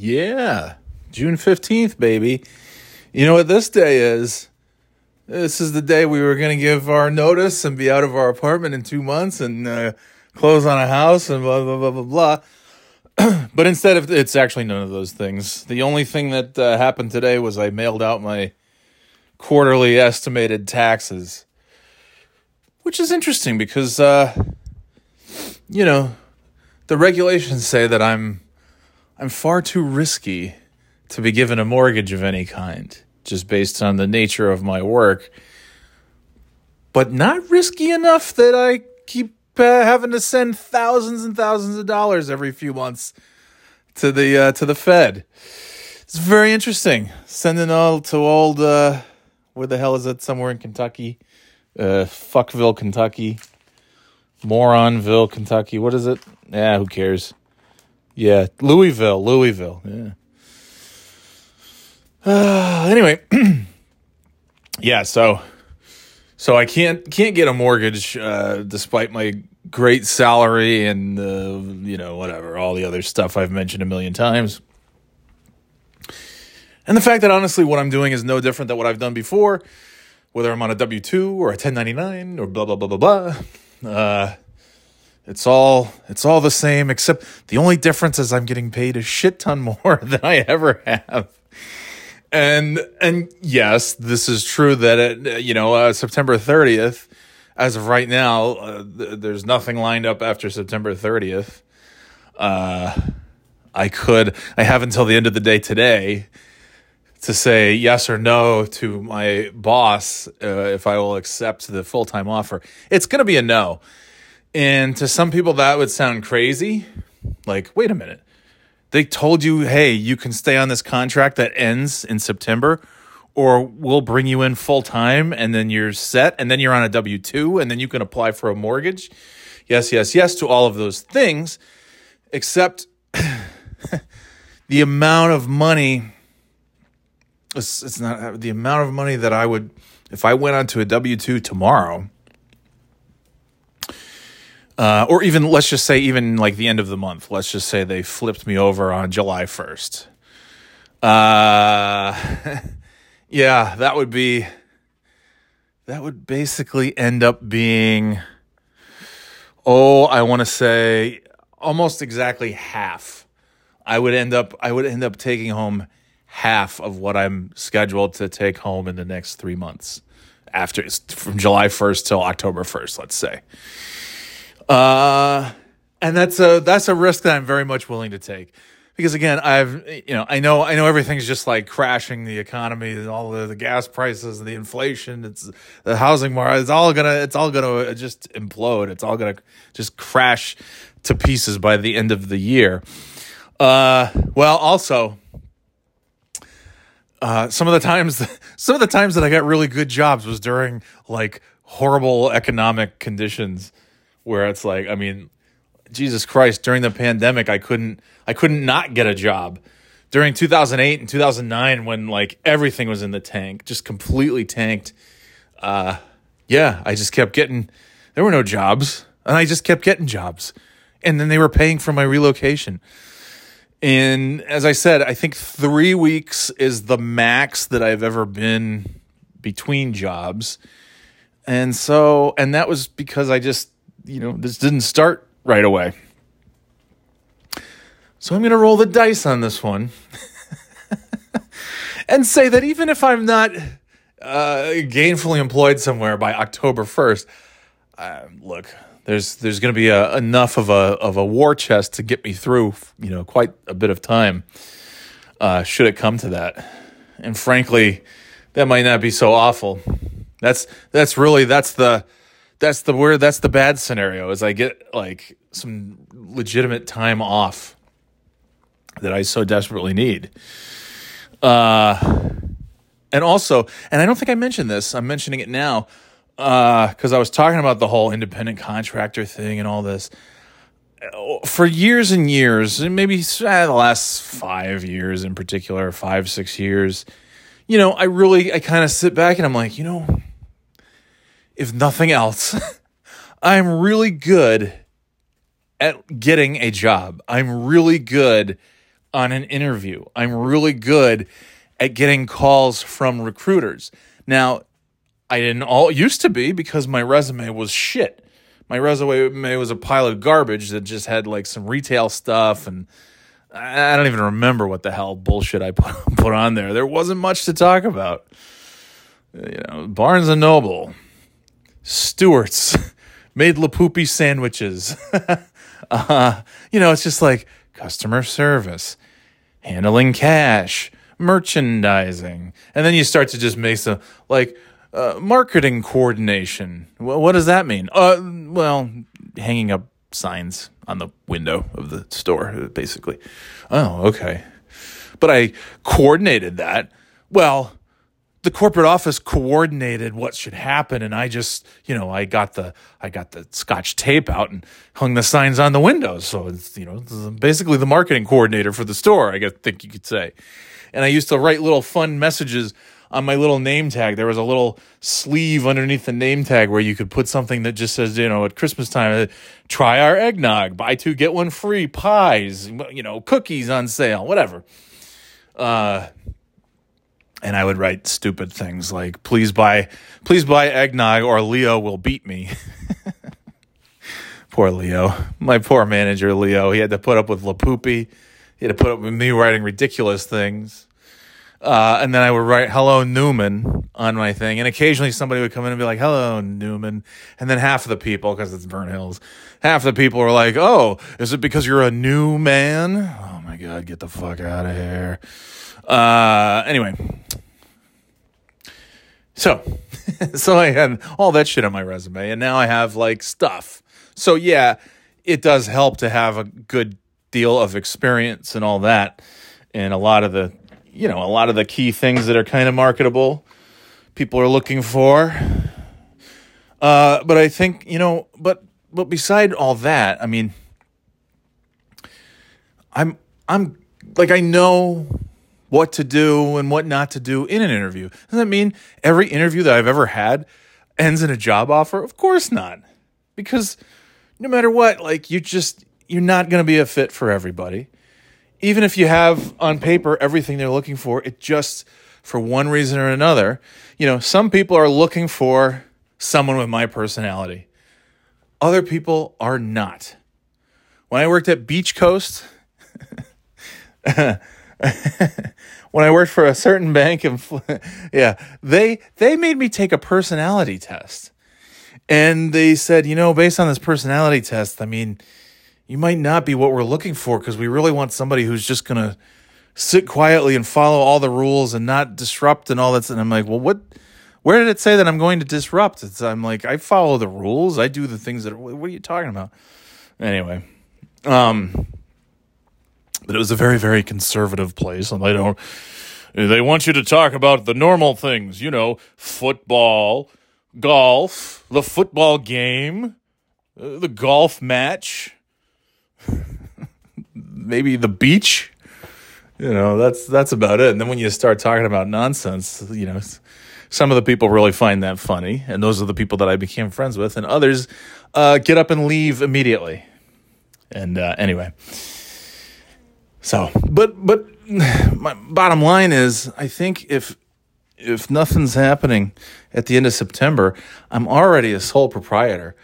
Yeah, June 15th, baby. You know what this day is? This is the day we were going to give our notice and be out of our apartment in two months and uh, close on a house and blah, blah, blah, blah, blah. but instead of it's actually none of those things. The only thing that uh, happened today was I mailed out my quarterly estimated taxes, which is interesting because, uh, you know, the regulations say that I'm I'm far too risky to be given a mortgage of any kind, just based on the nature of my work. But not risky enough that I keep uh, having to send thousands and thousands of dollars every few months to the uh, to the Fed. It's very interesting. Sending all to old uh, where the hell is it? Somewhere in Kentucky, uh, Fuckville, Kentucky, Moronville, Kentucky. What is it? Yeah, who cares? Yeah, Louisville, Louisville. Yeah. Uh, anyway, yeah. So, so I can't can't get a mortgage uh, despite my great salary and uh, you know whatever all the other stuff I've mentioned a million times. And the fact that honestly, what I'm doing is no different than what I've done before, whether I'm on a W two or a 1099 or blah blah blah blah blah. Uh, it's all it's all the same, except the only difference is I'm getting paid a shit ton more than I ever have. And and yes, this is true that it, you know uh, September 30th, as of right now, uh, th- there's nothing lined up after September 30th. Uh, I could I have until the end of the day today to say yes or no to my boss uh, if I will accept the full time offer. It's going to be a no and to some people, that would sound crazy. Like, wait a minute. They told you, hey, you can stay on this contract that ends in September, or we'll bring you in full time and then you're set, and then you're on a W 2, and then you can apply for a mortgage. Yes, yes, yes to all of those things, except the amount of money. It's, it's not the amount of money that I would, if I went onto a W 2 tomorrow uh, or even let's just say even like the end of the month. Let's just say they flipped me over on July first. Uh, yeah, that would be that would basically end up being oh, I want to say almost exactly half. I would end up I would end up taking home half of what I'm scheduled to take home in the next 3 months after from July 1st till October 1st, let's say. Uh, and that's a that's a risk that I'm very much willing to take because again, I've you know I know I know everything's just like crashing the economy, and all the, the gas prices, and the inflation, it's the housing market, it's all gonna it's all gonna just implode. It's all gonna just crash to pieces by the end of the year. Uh, well, also. Uh, some of the times, some of the times that I got really good jobs was during like horrible economic conditions where it's like, I mean, Jesus Christ, during the pandemic, I couldn't, I couldn't not get a job. During 2008 and 2009, when like everything was in the tank, just completely tanked. Uh, yeah, I just kept getting, there were no jobs, and I just kept getting jobs. And then they were paying for my relocation. And as I said, I think three weeks is the max that I've ever been between jobs. And so, and that was because I just you know, this didn't start right away. So I'm going to roll the dice on this one and say that even if I'm not uh, gainfully employed somewhere by October 1st, uh, look, there's there's going to be a, enough of a of a war chest to get me through, you know, quite a bit of time. Uh, should it come to that, and frankly, that might not be so awful. That's that's really that's the that's the word that's the bad scenario is I get like some legitimate time off that I so desperately need. Uh and also, and I don't think I mentioned this, I'm mentioning it now, uh, because I was talking about the whole independent contractor thing and all this. For years and years, and maybe uh, the last five years in particular, five, six years, you know, I really, I kind of sit back and I'm like, you know, if nothing else, I'm really good at getting a job. I'm really good on an interview. I'm really good at getting calls from recruiters. Now, I didn't all used to be because my resume was shit. My resume was a pile of garbage that just had like some retail stuff and I don't even remember what the hell bullshit I put put on there. There wasn't much to talk about. You know, Barnes and Noble, Stewart's made Lapoopy sandwiches. uh, you know, it's just like customer service, handling cash, merchandising, and then you start to just make some like uh, marketing coordination. Well, what does that mean? Uh, well, hanging up signs on the window of the store, basically. Oh, okay. But I coordinated that. Well, the corporate office coordinated what should happen and I just, you know, I got the I got the scotch tape out and hung the signs on the windows. So it's, you know, basically the marketing coordinator for the store, I guess, think you could say. And I used to write little fun messages on my little name tag, there was a little sleeve underneath the name tag where you could put something that just says, you know, at Christmas time, uh, try our eggnog, buy two, get one free, pies, you know, cookies on sale, whatever. Uh, and I would write stupid things like, please buy, please buy eggnog or Leo will beat me. poor Leo. My poor manager, Leo. He had to put up with Lapoopy. He had to put up with me writing ridiculous things. Uh, and then I would write "Hello Newman" on my thing, and occasionally somebody would come in and be like "Hello Newman," and then half of the people, because it's Burnt Hills, half the people were like, "Oh, is it because you're a new man?" Oh my god, get the fuck out of here. Uh, anyway, so so I had all that shit on my resume, and now I have like stuff. So yeah, it does help to have a good deal of experience and all that, and a lot of the you know, a lot of the key things that are kind of marketable, people are looking for. Uh, but I think, you know, but but beside all that, I mean, I'm I'm like I know what to do and what not to do in an interview. Does that mean every interview that I've ever had ends in a job offer? Of course not. Because no matter what, like you just you're not going to be a fit for everybody even if you have on paper everything they're looking for, it just for one reason or another, you know, some people are looking for someone with my personality. Other people are not. When I worked at Beach Coast, when I worked for a certain bank and yeah, they they made me take a personality test. And they said, you know, based on this personality test, I mean, you might not be what we're looking for because we really want somebody who's just going to sit quietly and follow all the rules and not disrupt and all that. And I'm like, well, what? Where did it say that I'm going to disrupt? It's, I'm like, I follow the rules. I do the things that. Are, what are you talking about? Anyway, um, but it was a very, very conservative place, and they don't. They want you to talk about the normal things, you know, football, golf, the football game, uh, the golf match maybe the beach. You know, that's that's about it. And then when you start talking about nonsense, you know, some of the people really find that funny, and those are the people that I became friends with, and others uh, get up and leave immediately. And uh, anyway, so but but my bottom line is, I think if if nothing's happening at the end of September, I'm already a sole proprietor.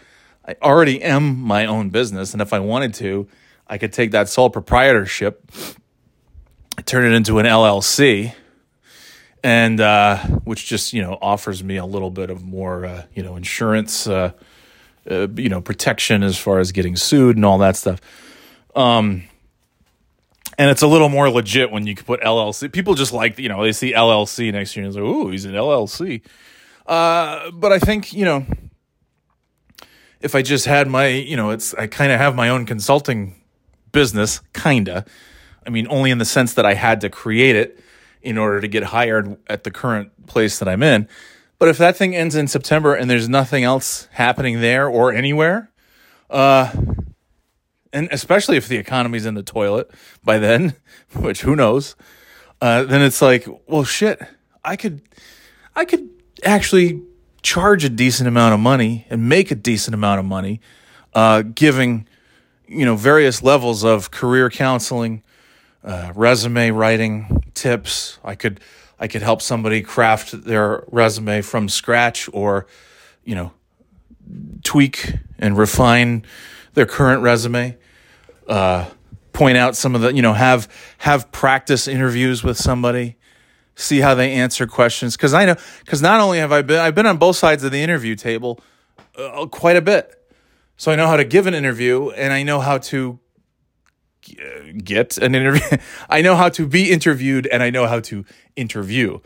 I already am my own business, and if I wanted to, I could take that sole proprietorship, turn it into an LLC, and uh, which just you know offers me a little bit of more uh, you know insurance, uh, uh, you know protection as far as getting sued and all that stuff. Um, and it's a little more legit when you can put LLC. People just like you know they see LLC next year and they're like, "Ooh, he's an LLC." Uh, but I think you know if I just had my you know it's I kind of have my own consulting business, kinda. I mean, only in the sense that I had to create it in order to get hired at the current place that I'm in. But if that thing ends in September and there's nothing else happening there or anywhere, uh, and especially if the economy's in the toilet by then, which who knows, uh, then it's like, well, shit, I could, I could actually charge a decent amount of money and make a decent amount of money, uh, giving you know various levels of career counseling, uh, resume writing tips. I could I could help somebody craft their resume from scratch, or you know, tweak and refine their current resume. Uh, point out some of the you know have have practice interviews with somebody see how they answer questions. Because i know because not only have i been i've been on both sides of the interview table uh, quite a bit. So i know how to give an interview and i know how to get an interview. I know how to be interviewed and i know how to interview.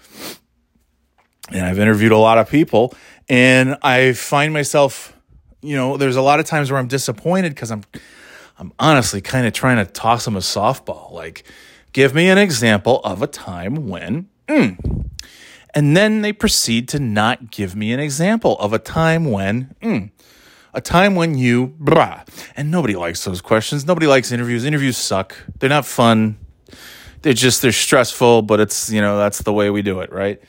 And i've interviewed a lot of people and i find myself you know there's a lot of times where i'm disappointed because i'm I'm honestly kind of trying to toss them a softball. Like, give me an example of a time when. Mm. And then they proceed to not give me an example of a time when. Mm. A time when you. Blah. And nobody likes those questions. Nobody likes interviews. Interviews suck. They're not fun. They're just, they're stressful, but it's, you know, that's the way we do it, right?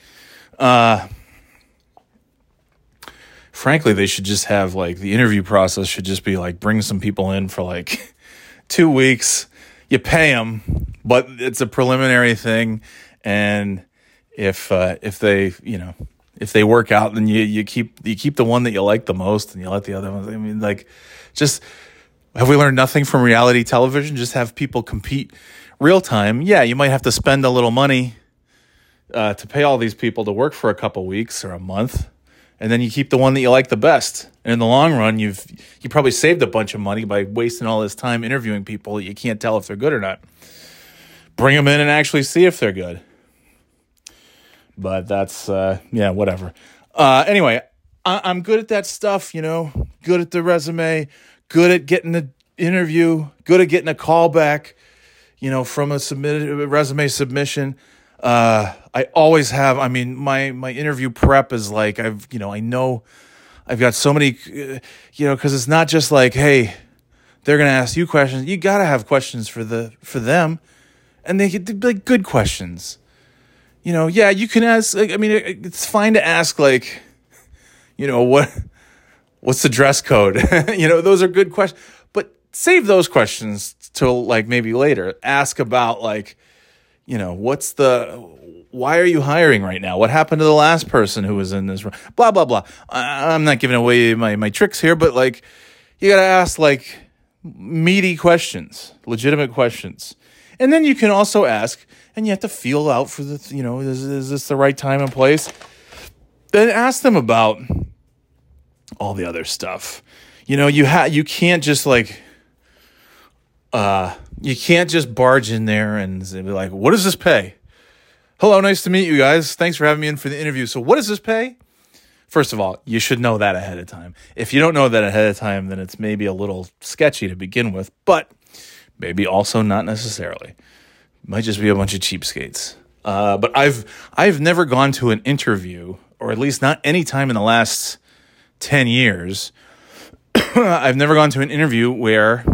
Uh, frankly, they should just have like the interview process should just be like bring some people in for like two weeks. You pay them, but it's a preliminary thing, and if uh, if they you know if they work out, then you you keep you keep the one that you like the most, and you let the other ones. I mean, like just have we learned nothing from reality television? Just have people compete real time. Yeah, you might have to spend a little money uh, to pay all these people to work for a couple weeks or a month and then you keep the one that you like the best. And in the long run, you've you probably saved a bunch of money by wasting all this time interviewing people that you can't tell if they're good or not. Bring them in and actually see if they're good. But that's uh, yeah, whatever. Uh, anyway, I- I'm good at that stuff. You know, good at the resume, good at getting the interview, good at getting a call back. You know, from a submitted resume submission. Uh, I always have. I mean, my my interview prep is like I've you know I know I've got so many uh, you know because it's not just like hey they're gonna ask you questions. You gotta have questions for the for them, and they get like good questions. You know, yeah, you can ask. Like, I mean, it's fine to ask like, you know what what's the dress code. you know, those are good questions, but save those questions till like maybe later. Ask about like you know, what's the why are you hiring right now? What happened to the last person who was in this room? Blah blah blah. I, am not giving away my my tricks here, but like you got to ask like meaty questions, legitimate questions. And then you can also ask and you have to feel out for the you know, is, is this the right time and place? Then ask them about all the other stuff. You know, you ha- you can't just like uh you can't just barge in there and be like, what does this pay? Hello, nice to meet you guys. Thanks for having me in for the interview. So, what does this pay? First of all, you should know that ahead of time. If you don't know that ahead of time, then it's maybe a little sketchy to begin with, but maybe also not necessarily. Might just be a bunch of cheapskates. Uh, but I've I've never gone to an interview, or at least not any time in the last ten years. I've never gone to an interview where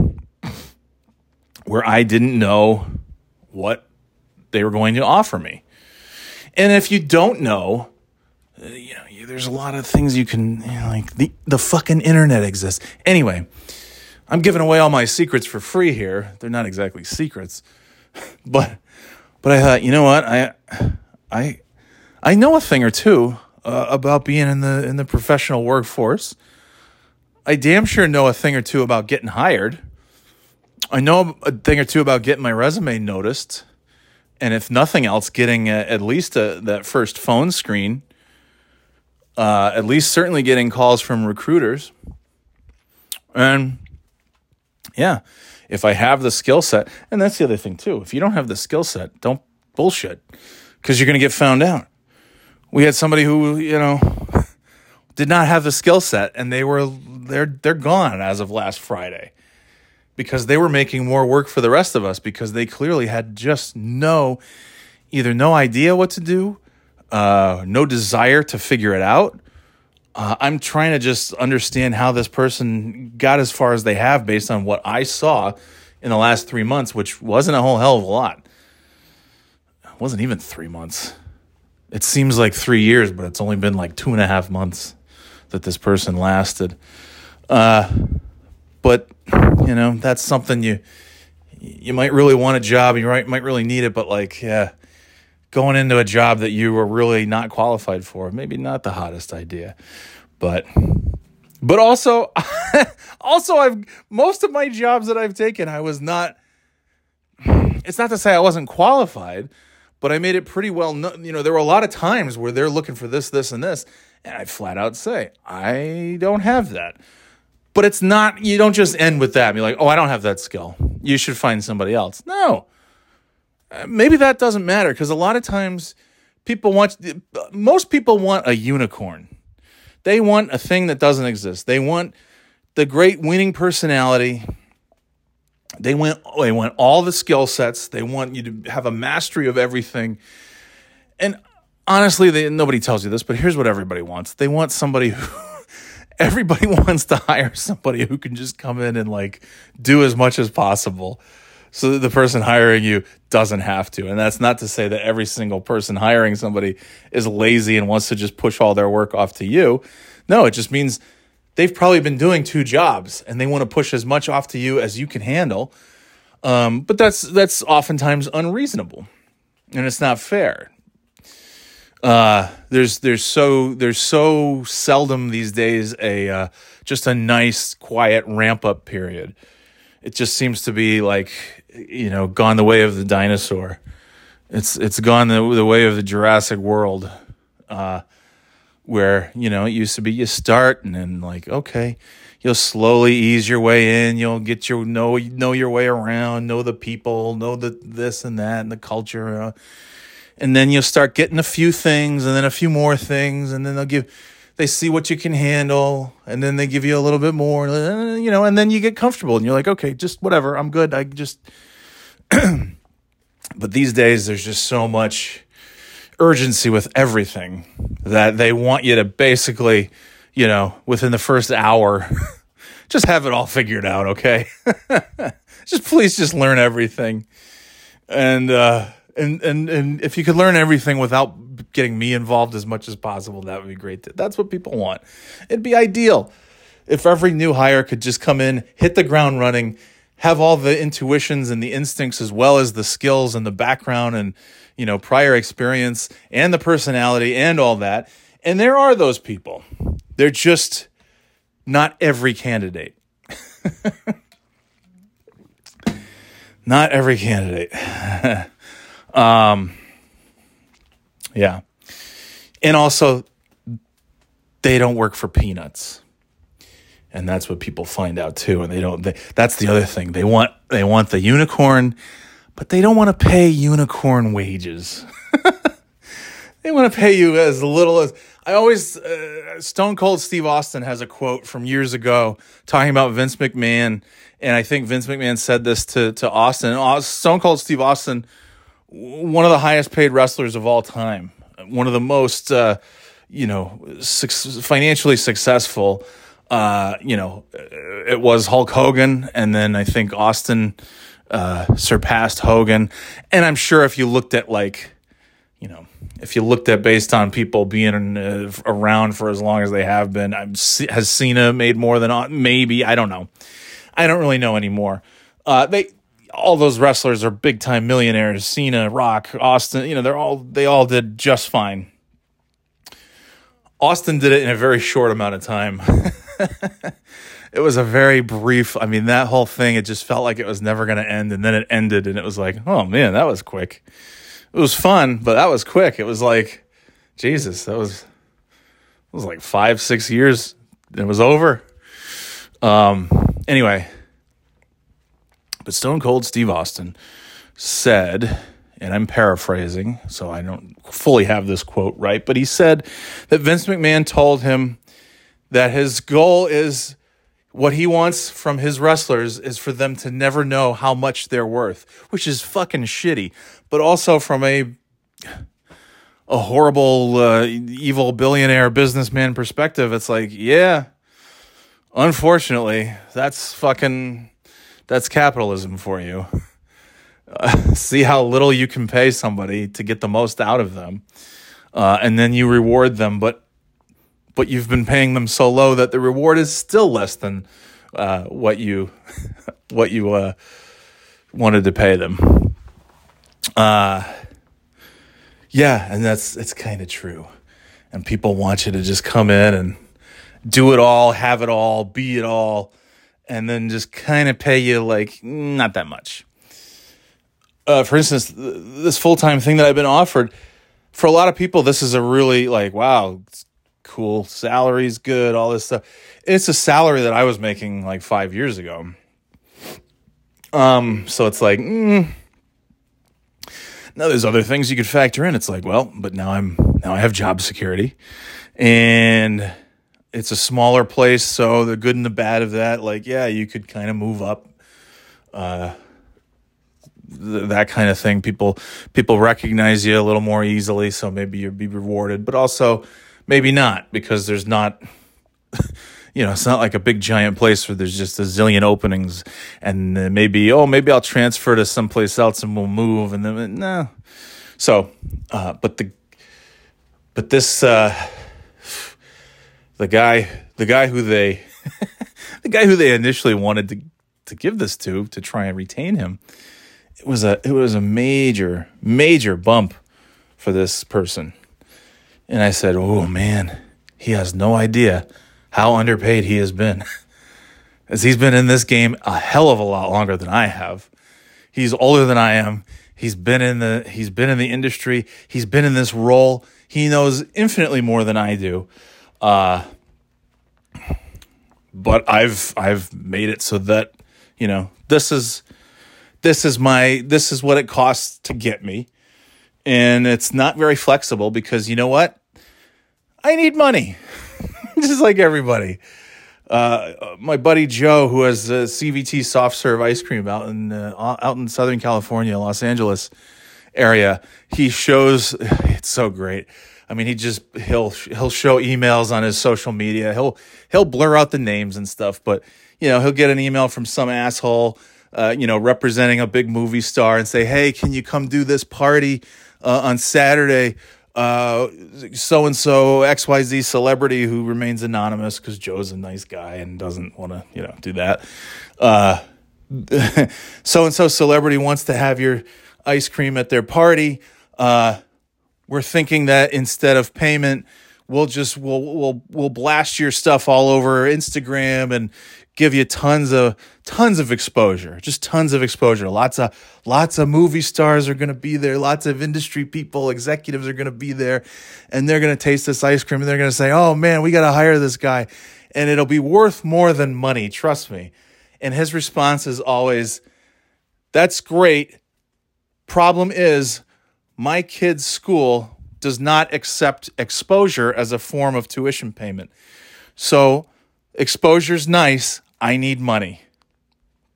where I didn't know what they were going to offer me. And if you don't know, uh, you know, there's a lot of things you can you know, like the the fucking internet exists. Anyway, I'm giving away all my secrets for free here. They're not exactly secrets, but but I thought, you know what, I I I know a thing or two uh, about being in the in the professional workforce. I damn sure know a thing or two about getting hired. I know a thing or two about getting my resume noticed, and if nothing else, getting a, at least a, that first phone screen. Uh, at least, certainly getting calls from recruiters, and yeah, if I have the skill set, and that's the other thing too. If you don't have the skill set, don't bullshit, because you're going to get found out. We had somebody who you know did not have the skill set, and they were they're they're gone as of last Friday because they were making more work for the rest of us because they clearly had just no either no idea what to do, uh, no desire to figure it out. Uh, I'm trying to just understand how this person got as far as they have based on what I saw in the last three months, which wasn't a whole hell of a lot. It wasn't even three months. It seems like three years, but it's only been like two and a half months that this person lasted. Uh, but you know that's something you you might really want a job, you might might really need it, but like, yeah, going into a job that you were really not qualified for, maybe not the hottest idea. But but also also I've most of my jobs that I've taken, I was not it's not to say I wasn't qualified, but I made it pretty well. You know, there were a lot of times where they're looking for this, this, and this, and I flat out say, I don't have that. But it's not, you don't just end with that. Be like, oh, I don't have that skill. You should find somebody else. No. Uh, maybe that doesn't matter because a lot of times people want, most people want a unicorn. They want a thing that doesn't exist. They want the great winning personality they want they want all the skill sets. They want you to have a mastery of everything. And honestly, they, nobody tells you this, but here's what everybody wants. They want somebody who everybody wants to hire somebody who can just come in and like do as much as possible so that the person hiring you doesn't have to. And that's not to say that every single person hiring somebody is lazy and wants to just push all their work off to you. No, it just means they've probably been doing two jobs and they want to push as much off to you as you can handle. Um, but that's that's oftentimes unreasonable, and it's not fair. Uh, there's there's so there's so seldom these days a uh, just a nice quiet ramp up period. It just seems to be like you know gone the way of the dinosaur. It's it's gone the the way of the Jurassic world. Uh, where you know it used to be you start and then like okay you'll slowly ease your way in you'll get your know know your way around know the people know the this and that and the culture uh, and then you'll start getting a few things and then a few more things and then they'll give they see what you can handle and then they give you a little bit more you know and then you get comfortable and you're like okay just whatever i'm good i just but these days there's just so much urgency with everything that they want you to basically, you know, within the first hour, just have it all figured out, okay? just please just learn everything. And uh and and and if you could learn everything without getting me involved as much as possible, that would be great. That's what people want. It'd be ideal if every new hire could just come in, hit the ground running, have all the intuitions and the instincts as well as the skills and the background and you know, prior experience and the personality and all that. And there are those people. They're just not every candidate. not every candidate. um, yeah. And also, they don't work for peanuts. And that's what people find out too. And they don't, they, that's the other thing. They want, they want the unicorn but they don't want to pay unicorn wages. they want to pay you as little as I always uh, Stone Cold Steve Austin has a quote from years ago talking about Vince McMahon and I think Vince McMahon said this to to Austin. Stone Cold Steve Austin one of the highest paid wrestlers of all time. One of the most uh, you know, su- financially successful uh, you know, it was Hulk Hogan and then I think Austin uh, surpassed Hogan. And I'm sure if you looked at like, you know, if you looked at based on people being uh, around for as long as they have been, I'm, has Cena made more than maybe I don't know. I don't really know anymore. Uh, they all those wrestlers are big time millionaires. Cena, Rock, Austin, you know, they're all they all did just fine. Austin did it in a very short amount of time. it was a very brief. I mean, that whole thing, it just felt like it was never going to end, and then it ended, and it was like, oh man, that was quick. It was fun, but that was quick. It was like, Jesus, that was it was like five, six years. It was over. Um. Anyway, but Stone Cold Steve Austin said, and I'm paraphrasing, so I don't fully have this quote right, but he said that Vince McMahon told him that his goal is what he wants from his wrestlers is for them to never know how much they're worth, which is fucking shitty. But also from a a horrible, uh, evil billionaire businessman perspective, it's like, yeah, unfortunately, that's fucking that's capitalism for you. Uh, see how little you can pay somebody to get the most out of them, uh, and then you reward them, but but you've been paying them so low that the reward is still less than uh, what you what you uh, wanted to pay them. Uh, yeah, and that's it's kind of true. And people want you to just come in and do it all, have it all, be it all, and then just kind of pay you like not that much. Uh, for instance, this full time thing that I've been offered, for a lot of people, this is a really like, wow, cool, salary's good, all this stuff. It's a salary that I was making like five years ago. Um, so it's like, mm. now there's other things you could factor in. It's like, well, but now I'm now I have job security, and it's a smaller place, so the good and the bad of that, like, yeah, you could kind of move up. Uh, th- that kind of thing. People people recognize you a little more easily, so maybe you'd be rewarded, but also maybe not because there's not. you know, it's not like a big giant place where there's just a zillion openings, and maybe oh maybe I'll transfer to someplace else and we'll move, and then no. So, uh, but the but this uh, the guy the guy who they the guy who they initially wanted to to give this to to try and retain him it was a it was a major major bump for this person. And i said oh man he has no idea how underpaid he has been. As he's been in this game a hell of a lot longer than i have. He's older than i am. He's been in the he's been in the industry. He's been in this role. He knows infinitely more than i do uh, but I've I've made it so that you know this is this is my this is what it costs to get me. And it's not very flexible because you know what? I need money just like everybody. Uh, my buddy joe who has a cvt soft serve ice cream out in uh, out in southern california los angeles area he shows it's so great I mean, he just he'll he'll show emails on his social media. He'll he'll blur out the names and stuff, but you know, he'll get an email from some asshole, uh, you know, representing a big movie star and say, "Hey, can you come do this party uh, on Saturday?" So and so XYZ celebrity who remains anonymous because Joe's a nice guy and doesn't want to, you know, do that. So and so celebrity wants to have your ice cream at their party. Uh, we're thinking that instead of payment, we'll just we'll we'll we'll blast your stuff all over Instagram and give you tons of tons of exposure just tons of exposure. Lots of lots of movie stars are going to be there. Lots of industry people executives are going to be there. And they're going to taste this ice cream and they're going to say oh man we got to hire this guy. And it'll be worth more than money trust me. And his response is always that's great. Problem is my kid's school does not accept exposure as a form of tuition payment. So, exposure's nice. I need money.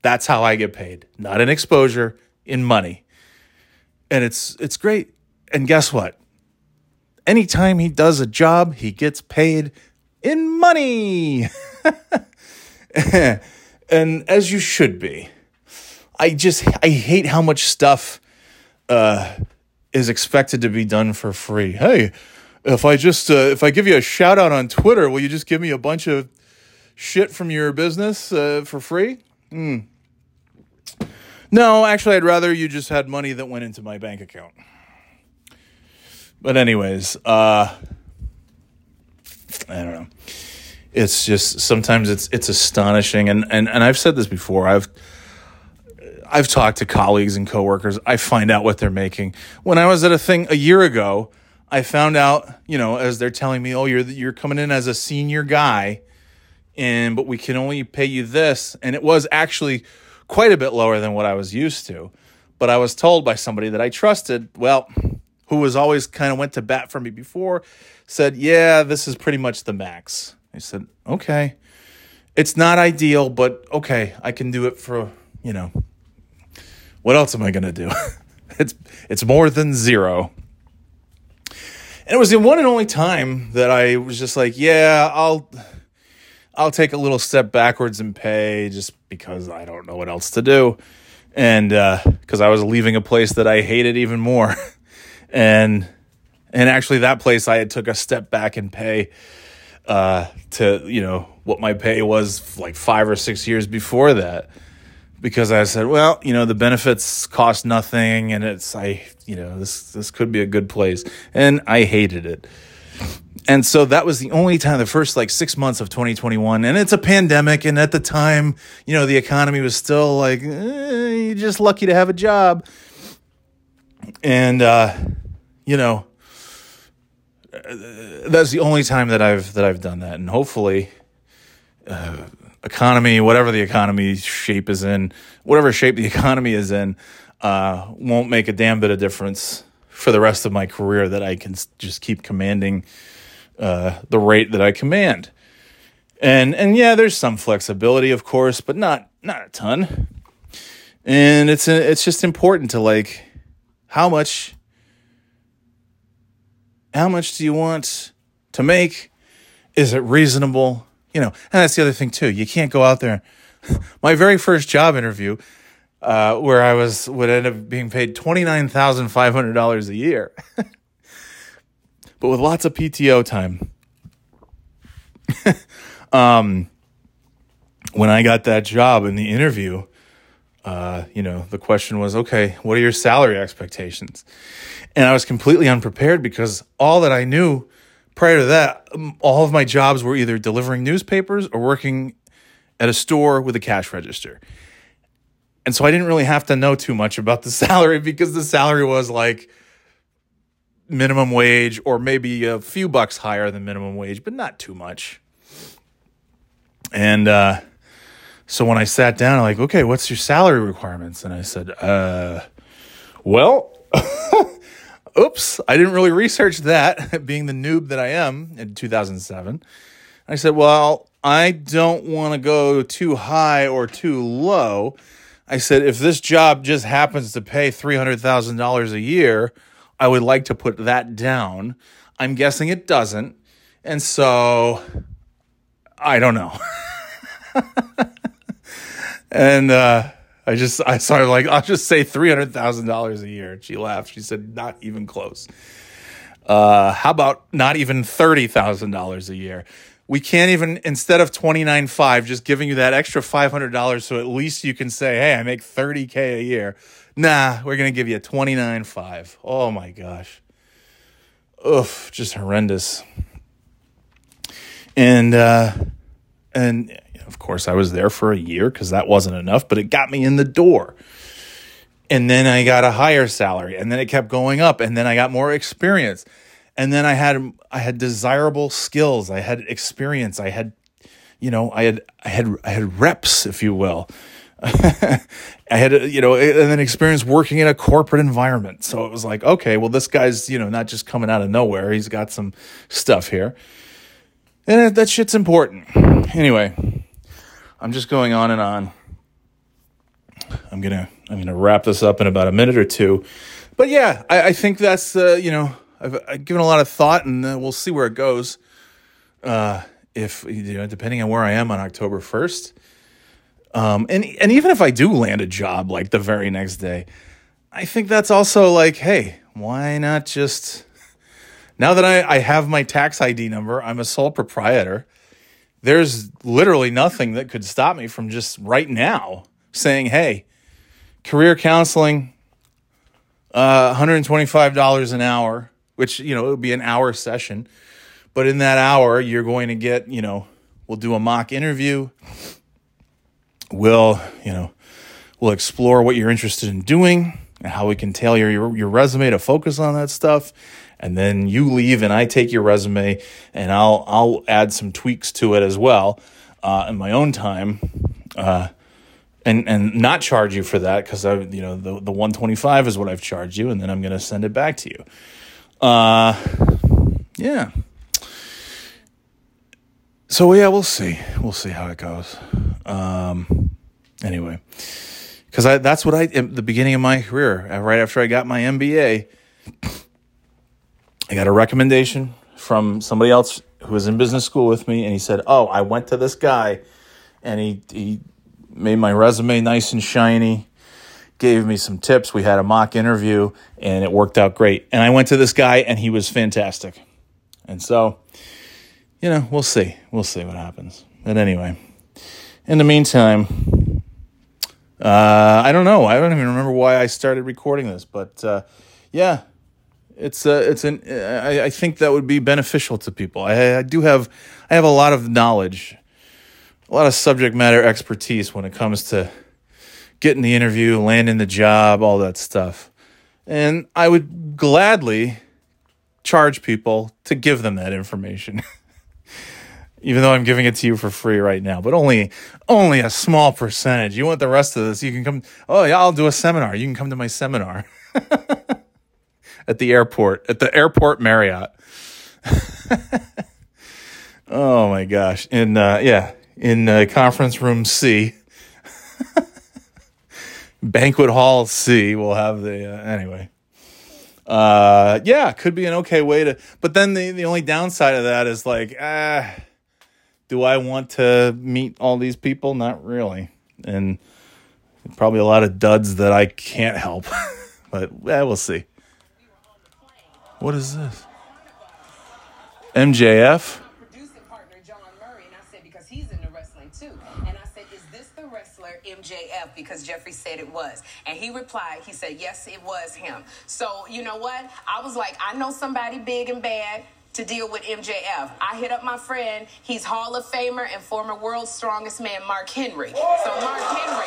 That's how I get paid. Not in exposure, in money. And it's it's great. And guess what? Anytime he does a job, he gets paid in money. and as you should be. I just I hate how much stuff uh is expected to be done for free. Hey, if I just uh, if I give you a shout out on Twitter, will you just give me a bunch of shit from your business uh, for free? Mm. No, actually, I'd rather you just had money that went into my bank account. But anyways, uh, I don't know. It's just sometimes it's it's astonishing, and and and I've said this before. I've I've talked to colleagues and coworkers. I find out what they're making. When I was at a thing a year ago, I found out, you know, as they're telling me, "Oh, you're you're coming in as a senior guy, and but we can only pay you this." And it was actually quite a bit lower than what I was used to. But I was told by somebody that I trusted, well, who was always kind of went to bat for me before, said, "Yeah, this is pretty much the max." I said, "Okay." It's not ideal, but okay, I can do it for, you know, what else am I going to do? it's it's more than zero. And it was the one and only time that I was just like, yeah, I'll I'll take a little step backwards and pay just because I don't know what else to do. And because uh, I was leaving a place that I hated even more. and and actually that place I had took a step back and pay uh, to, you know, what my pay was like five or six years before that because I said, well, you know, the benefits cost nothing and it's I, you know, this this could be a good place. And I hated it. And so that was the only time the first like 6 months of 2021 and it's a pandemic and at the time, you know, the economy was still like eh, you're just lucky to have a job. And uh you know, that's the only time that I've that I've done that and hopefully uh, economy, whatever the economy shape is in, whatever shape the economy is in, uh, won't make a damn bit of difference for the rest of my career that I can just keep commanding uh, the rate that I command. And and yeah, there's some flexibility, of course, but not not a ton. And it's a, it's just important to like how much how much do you want to make? Is it reasonable? You know, and that's the other thing too. You can't go out there. My very first job interview, uh, where I was would end up being paid twenty nine thousand five hundred dollars a year, but with lots of PTO time. um, when I got that job in the interview, uh, you know, the question was, okay, what are your salary expectations? And I was completely unprepared because all that I knew prior to that, all of my jobs were either delivering newspapers or working at a store with a cash register. And so I didn't really have to know too much about the salary because the salary was like minimum wage or maybe a few bucks higher than minimum wage, but not too much. And uh, so when I sat down, I'm like, okay, what's your salary requirements? And I said, uh, well, oops, I didn't really research that, being the noob that I am in 2007. I said, well, I don't want to go too high or too low. I said, if this job just happens to pay $300,000 a year, I would like to put that down. I'm guessing it doesn't. And so I don't know. and, uh, I just I started like I'll just say three hundred thousand dollars a year. She laughed. She said, "Not even close." Uh, how about not even thirty thousand dollars a year? We can't even instead of twenty nine five, just giving you that extra five hundred dollars, so at least you can say, "Hey, I make thirty k a year." Nah, we're gonna give you twenty nine five. Oh my gosh, oof, just horrendous. And uh, and of course, I was there for a year because that wasn't enough, but it got me in the door. And then I got a higher salary, and then it kept going up, and then I got more experience. And then I had I had desirable skills, I had experience, I had you know, I had I had I had reps, if you will. I had, you know, and then experience working in a corporate environment. So it was like, okay, well, this guy's, you know, not just coming out of nowhere. He's got some stuff here. And that shit's important. Anyway, I'm just going on and on. I'm gonna I'm gonna wrap this up in about a minute or two, but yeah, I, I think that's uh, you know I've, I've, given a lot of thought, and uh, we'll see where it goes. Uh, if you know, depending on where I am on October first, um, and and even if I do land a job like the very next day, I think that's also like, hey, why not just now that I, I have my tax ID number, I'm a sole proprietor there's literally nothing that could stop me from just right now saying, hey, career counseling, uh, $125 an hour, which, you know, it would be an hour session. But in that hour, you're going to get, you know, we'll do a mock interview. We'll, you know, we'll explore what you're interested in doing and how we can tailor your, your resume to focus on that stuff and then you leave and I take your resume and I'll I'll add some tweaks to it as well uh, in my own time, uh, and and not charge you for that because I you know the the one twenty five is what I've charged you, and then I'm gonna send it back to you. Uh, yeah. So yeah, we'll see. We'll see how it goes. Um, anyway, because I that's what I at the beginning of my career, right after I got my MBA. I got a recommendation from somebody else who was in business school with me, and he said, "Oh, I went to this guy, and he he made my resume nice and shiny." Gave me some tips. We had a mock interview and it worked out great. And I went to this guy and he was fantastic. And so, you know, we'll see. We'll see what happens. But anyway, in the meantime, Uh, I don't know. I don't even remember why I started recording this, but uh, yeah, it's uh, it's an. I, I think that would be beneficial to people. I, I do have I have a lot of knowledge, a lot of subject matter expertise when it comes to getting the interview, landing the job, all that stuff, and I would gladly charge people to give them that information. even though I'm giving it to you for free right now, but only only a small percentage. You want the rest of this? You can come. Oh yeah, I'll do a seminar. You can come to my seminar at the airport at the airport Marriott. oh my gosh! In uh, yeah, in uh, conference room C, banquet hall C. We'll have the uh, anyway. Uh, yeah, could be an okay way to. But then the the only downside of that is like ah do I want to meet all these people? Not really. And probably a lot of duds that I can't help. but yeah, we'll see. What is this? MJF? Producing partner John Murray, and I said, because he's in the wrestling too. And I said, is this the wrestler MJF? Because Jeffrey said it was. And he replied, he said, yes, it was him. So, you know what? I was like, I know somebody big and bad to deal with MJF. I hit up my friend, he's Hall of Famer and former world's strongest man, Mark Henry. So, Mark Henry.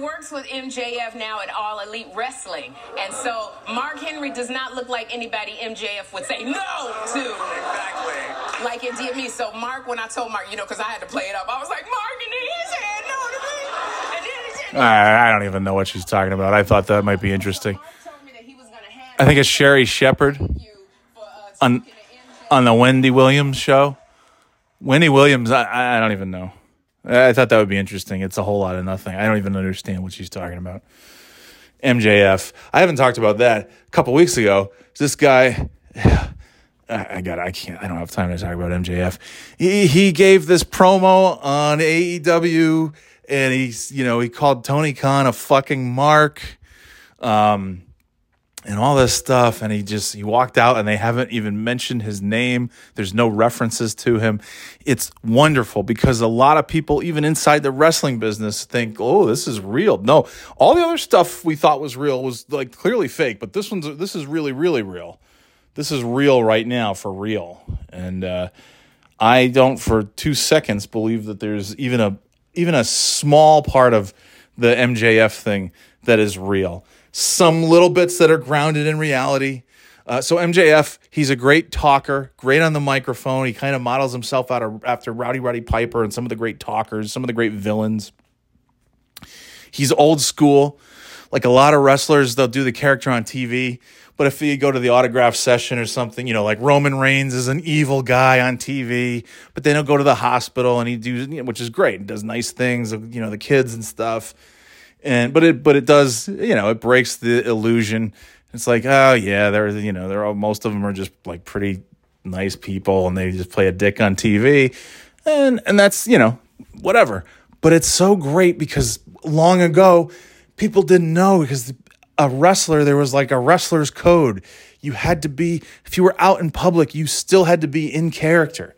Works with MJF now at All Elite Wrestling. And so Mark Henry does not look like anybody MJF would say no to. Exactly. Like it did me. So Mark, when I told Mark, you know, because I had to play it up, I was like, Mark, and then he said no to me. And then he said no. I don't even know what she's talking about. I thought that might be interesting. I think it's Sherri Shepherd uh, on, on the Wendy Williams show. Wendy Williams, I, I don't even know. I thought that would be interesting. It's a whole lot of nothing. I don't even understand what she's talking about. MJF. I haven't talked about that a couple weeks ago. This guy, I got. I can't. I don't have time to talk about MJF. He he gave this promo on AEW, and he's you know he called Tony Khan a fucking mark. Um, and all this stuff and he just he walked out and they haven't even mentioned his name. There's no references to him. It's wonderful because a lot of people even inside the wrestling business think oh this is real. No all the other stuff we thought was real was like clearly fake but this one's this is really really real. This is real right now for real. And uh, i don't for two seconds believe that there's even a even a small part of the mjf thing that is real some little bits that are grounded in reality. Uh, so MJF, he's a great talker, great on the microphone. He kind of models himself out of, after Rowdy Roddy Piper and some of the great talkers, some of the great villains. He's old school. Like a lot of wrestlers, they'll do the character on TV. But if you go to the autograph session or something, you know, like Roman Reigns is an evil guy on TV, but then he'll go to the hospital and he do, which is great. He does nice things, you know, the kids and stuff and but it but it does you know it breaks the illusion. It's like oh yeah, they're you know they're all, most of them are just like pretty nice people and they just play a dick on TV, and and that's you know whatever. But it's so great because long ago people didn't know because a wrestler there was like a wrestler's code. You had to be if you were out in public, you still had to be in character.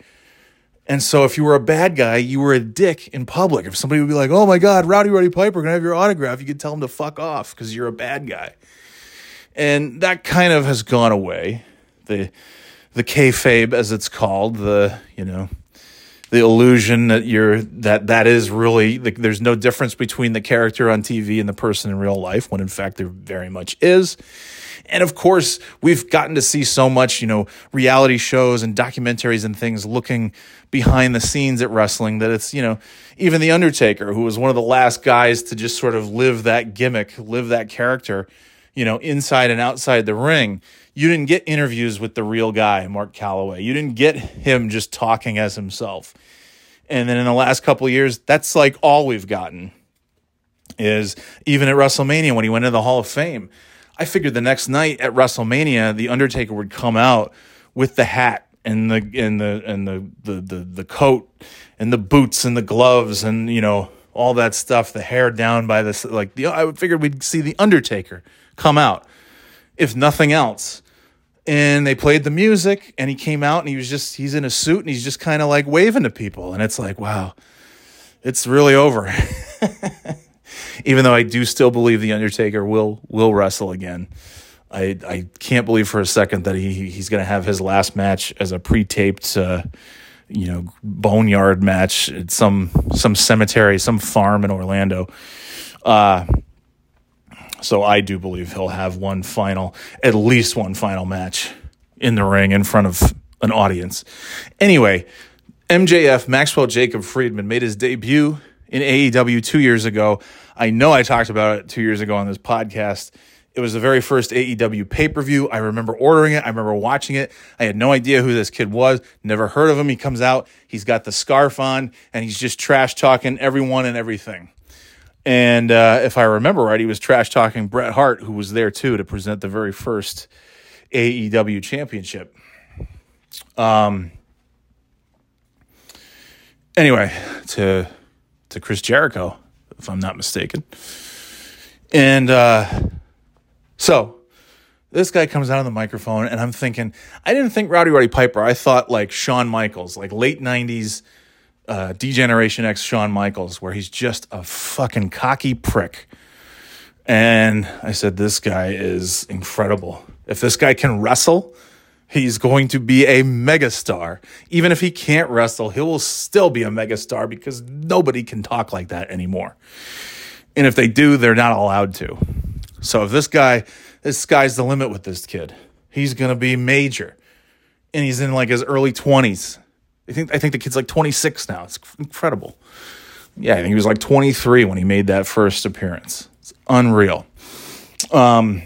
And so if you were a bad guy, you were a dick in public. If somebody would be like, oh my God, Rowdy Roddy Piper, can I have your autograph? You could tell them to fuck off because you're a bad guy. And that kind of has gone away. The the kayfabe, as it's called, the, you know, the illusion that you're that that is really the, there's no difference between the character on TV and the person in real life when in fact there very much is and of course, we've gotten to see so much, you know, reality shows and documentaries and things looking behind the scenes at wrestling that it's, you know, even The Undertaker, who was one of the last guys to just sort of live that gimmick, live that character, you know, inside and outside the ring. You didn't get interviews with the real guy, Mark Calaway. You didn't get him just talking as himself. And then in the last couple years, that's like all we've gotten is even at WrestleMania when he went into the Hall of Fame I figured the next night at WrestleMania, the Undertaker would come out with the hat and the and the and the the the, the coat and the boots and the gloves and you know all that stuff, the hair down by this like the I figured we'd see the Undertaker come out, if nothing else, and they played the music and he came out and he was just he's in a suit and he's just kind of like waving to people. And it's like wow it's really over even though i do still believe the undertaker will will wrestle again i i can't believe for a second that he he's going to have his last match as a pre-taped uh, you know boneyard match at some some cemetery some farm in orlando uh so I do believe he'll have one final, at least one final match in the ring in front of an audience. Anyway, MJF, Maxwell Jacob Friedman, made his debut in AEW two years ago. I know I talked about it two years ago on this podcast. It was the very first AEW pay per view. I remember ordering it. I remember watching it. I had no idea who this kid was, never heard of him. He comes out, he's got the scarf on, and he's just trash talking everyone and everything. And uh, if I remember right, he was trash talking Bret Hart, who was there too to present the very first AEW championship. Um. Anyway, to to Chris Jericho, if I'm not mistaken, and uh, so this guy comes out on the microphone, and I'm thinking, I didn't think Rowdy Roddy Piper. I thought like Shawn Michaels, like late '90s uh, D-Generation X Shawn Michaels, where he's just a fucking cocky prick. And I said, This guy is incredible. If this guy can wrestle, he's going to be a megastar. Even if he can't wrestle, he will still be a megastar because nobody can talk like that anymore. And if they do, they're not allowed to. So if this guy, this sky's the limit with this kid. He's going to be major. And he's in like his early 20s. I think I think the kid's like 26 now. It's incredible. Yeah, I think he was like 23 when he made that first appearance. It's unreal. Um,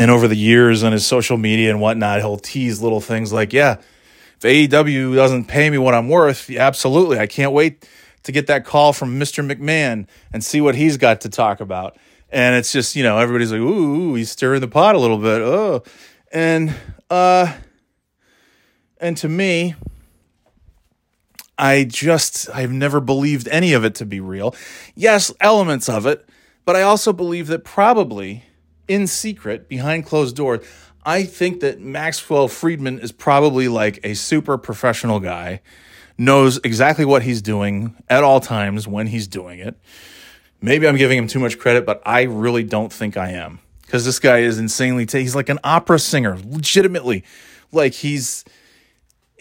and over the years on his social media and whatnot, he'll tease little things like, "Yeah, if AEW doesn't pay me what I'm worth, absolutely, I can't wait to get that call from Mr. McMahon and see what he's got to talk about." And it's just you know everybody's like, "Ooh, he's stirring the pot a little bit." Oh, and uh, and to me, I just, I've never believed any of it to be real. Yes, elements of it, but I also believe that probably in secret, behind closed doors, I think that Maxwell Friedman is probably like a super professional guy, knows exactly what he's doing at all times when he's doing it. Maybe I'm giving him too much credit, but I really don't think I am. Because this guy is insanely, t- he's like an opera singer, legitimately. Like he's,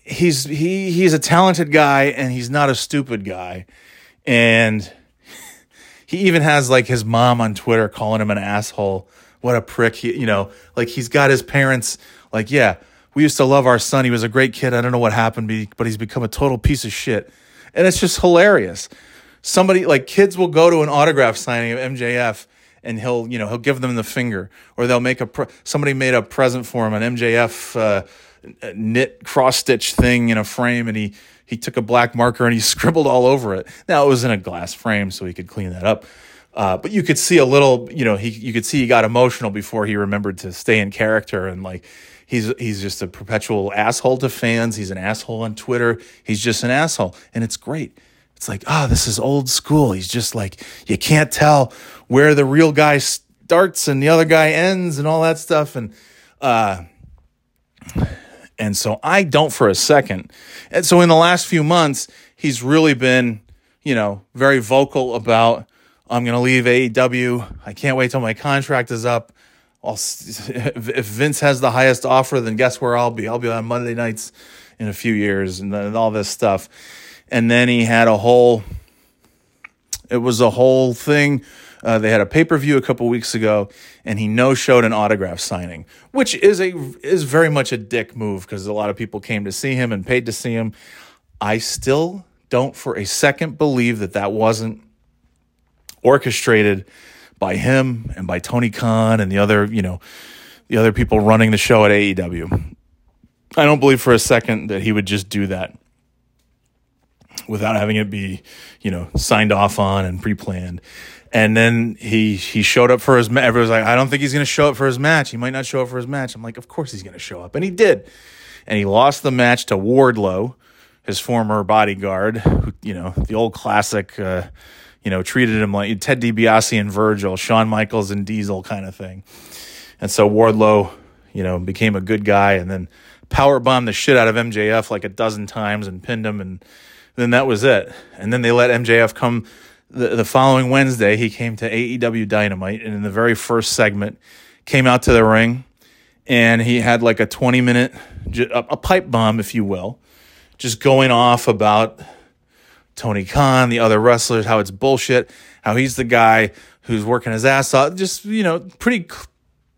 he's he he's a talented guy and he's not a stupid guy and he even has like his mom on twitter calling him an asshole what a prick he you know like he's got his parents like yeah we used to love our son he was a great kid i don't know what happened but he's become a total piece of shit and it's just hilarious somebody like kids will go to an autograph signing of mjf and he'll you know he'll give them the finger or they'll make a pre- somebody made a present for him an mjf uh, knit cross stitch thing in a frame and he he took a black marker and he scribbled all over it. Now it was in a glass frame, so he could clean that up. Uh, but you could see a little, you know, he you could see he got emotional before he remembered to stay in character and like he's he's just a perpetual asshole to fans. He's an asshole on Twitter. He's just an asshole, and it's great. It's like, ah, oh, this is old school. He's just like you can't tell where the real guy starts and the other guy ends and all that stuff. And uh, and so I don't for a second. And so in the last few months, he's really been, you know, very vocal about, I'm going to leave AEW. I can't wait till my contract is up. I'll, if Vince has the highest offer, then guess where I'll be? I'll be on Monday nights in a few years and, and all this stuff. And then he had a whole, it was a whole thing uh, they had a pay per view a couple weeks ago, and he no showed an autograph signing, which is a is very much a dick move because a lot of people came to see him and paid to see him. I still don't for a second believe that that wasn't orchestrated by him and by Tony Khan and the other you know the other people running the show at AEW. I don't believe for a second that he would just do that without having it be, you know, signed off on and pre-planned. And then he he showed up for his match. Everyone's like, I don't think he's going to show up for his match. He might not show up for his match. I'm like, of course he's going to show up, and he did. And he lost the match to Wardlow, his former bodyguard, who, you know, the old classic. Uh, you know, treated him like Ted DiBiase and Virgil, Shawn Michaels and Diesel kind of thing. And so Wardlow, you know, became a good guy and then power bombed the shit out of MJF like a dozen times and pinned him and then that was it. And then they let MJF come the, the following Wednesday. He came to AEW Dynamite and in the very first segment came out to the ring and he had like a 20 minute a pipe bomb if you will just going off about Tony Khan, the other wrestlers, how it's bullshit, how he's the guy who's working his ass off. Just, you know, pretty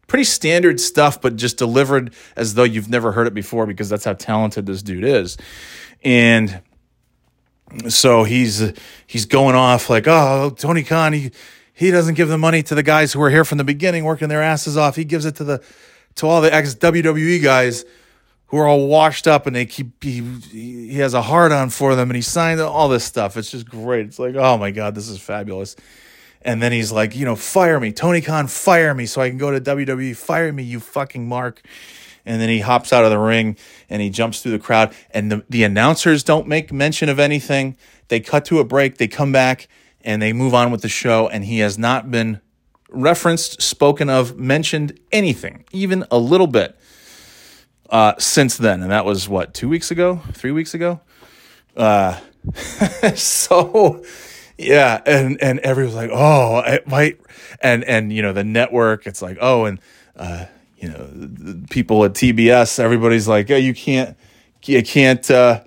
pretty standard stuff, but just delivered as though you've never heard it before because that's how talented this dude is. And so he's he's going off like, oh, Tony Khan, he he doesn't give the money to the guys who were here from the beginning, working their asses off. He gives it to the to all the ex WWE guys who are all washed up and they keep he, he has a hard on for them and he signed all this stuff. It's just great. It's like, oh my God, this is fabulous. And then he's like, you know, fire me. Tony Khan, fire me so I can go to WWE. Fire me, you fucking mark. And then he hops out of the ring and he jumps through the crowd. And the, the announcers don't make mention of anything. They cut to a break, they come back, and they move on with the show. And he has not been referenced, spoken of, mentioned anything, even a little bit uh, since then, and that was what two weeks ago, three weeks ago. Uh, so yeah, and and everyone's like, oh, it might, and and you know the network, it's like, oh, and uh, you know people at TBS, everybody's like, oh, you can't, you can't. Uh,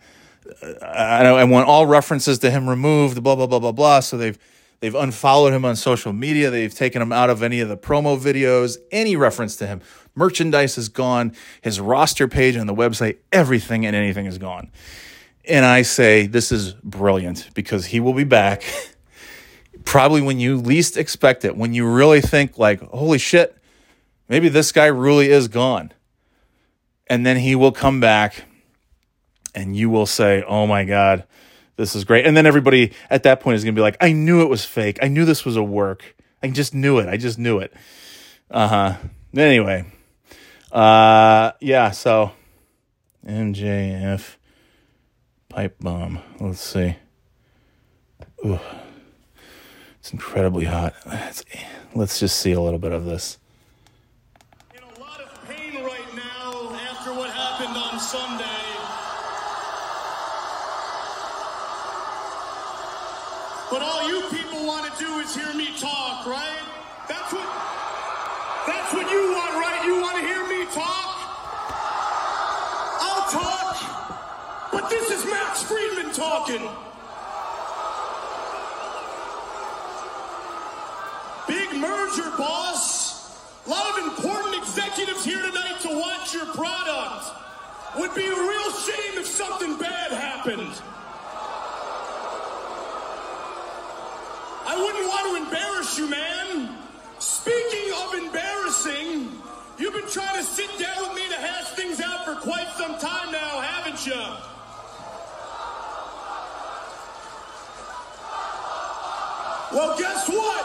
I I want all references to him removed, blah blah blah blah blah. So they've they've unfollowed him on social media. They've taken him out of any of the promo videos, any reference to him merchandise is gone, his roster page on the website, everything and anything is gone. And I say, this is brilliant because he will be back probably when you least expect it, when you really think, like, holy shit, maybe this guy really is gone. And then he will come back and you will say, oh my God, this is great. And then everybody at that point is going to be like, I knew it was fake. I knew this was a work. I just knew it. I just knew it. Uh huh. Anyway, uh, yeah, so MJF pipe bomb. Let's see. Ooh, it's incredibly hot. Let's, let's just see a little bit of this. In a lot of pain right now after what happened on Sunday. But all you people want to do is hear me talk, right? That's what that's what you want, right? You want to hear talk, I'll talk. But this is Max Friedman talking. Big merger, boss. A lot of important executives here tonight to watch your product. Would be a real shame if something bad happened. I wouldn't want to embarrass you, man. Speaking of embarrassing, Guess what?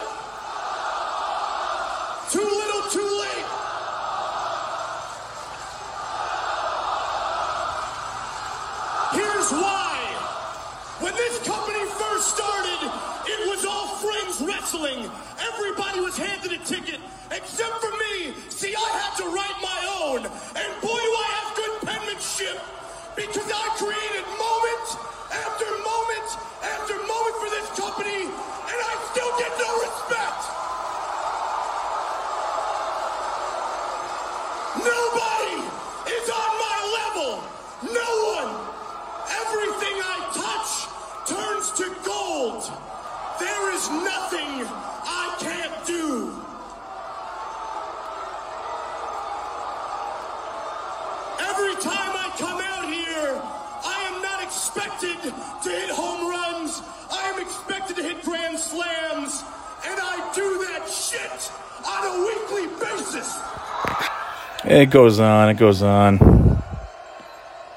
It goes on, it goes on.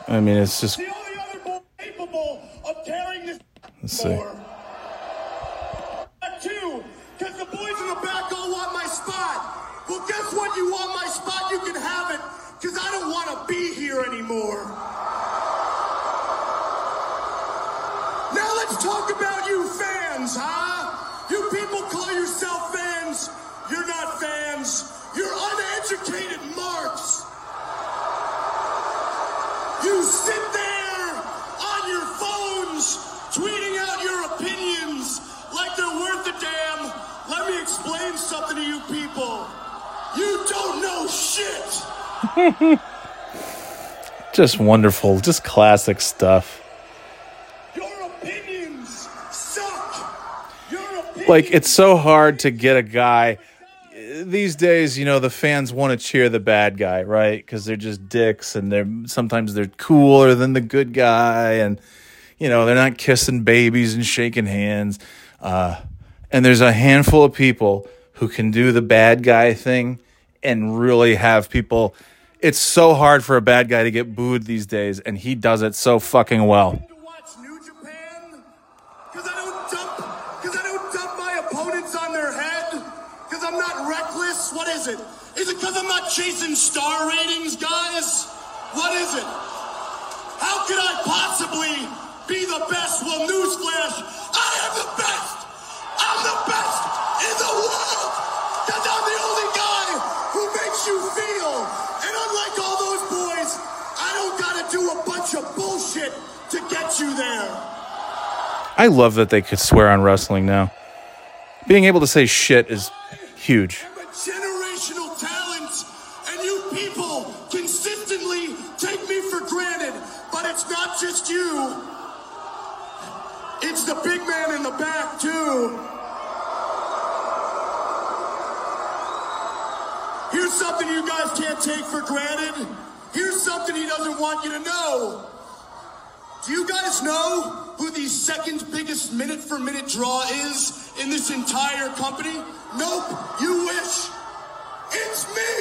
I mean, it's just. The only your opinions like they're worth a damn. Let me explain something to you people. You don't know shit. Just wonderful, just classic stuff. Your opinions suck. Your opinions Like it's so hard to get a guy these days, you know, the fans want to cheer the bad guy, right? Cuz they're just dicks and they're sometimes they're cooler than the good guy and you know, they're not kissing babies and shaking hands. Uh and there's a handful of people who can do the bad guy thing and really have people it's so hard for a bad guy to get booed these days and he does it so fucking well. What is it? Is it because I'm not chasing star ratings, guys? What is it? How could I possibly be the best? Well, newsflash, I am the best! I'm the best in the world! Because I'm the only guy who makes you feel. And unlike all those boys, I don't gotta do a bunch of bullshit to get you there. I love that they could swear on wrestling now. Being able to say shit is huge. I'm a generational talent, and you people consistently take me for granted. But it's not just you. It's the big man in the back, too. Here's something you guys can't take for granted. Here's something he doesn't want you to know. Do you guys know who the second biggest minute for minute draw is in this entire company? Nope, you wish. It's me.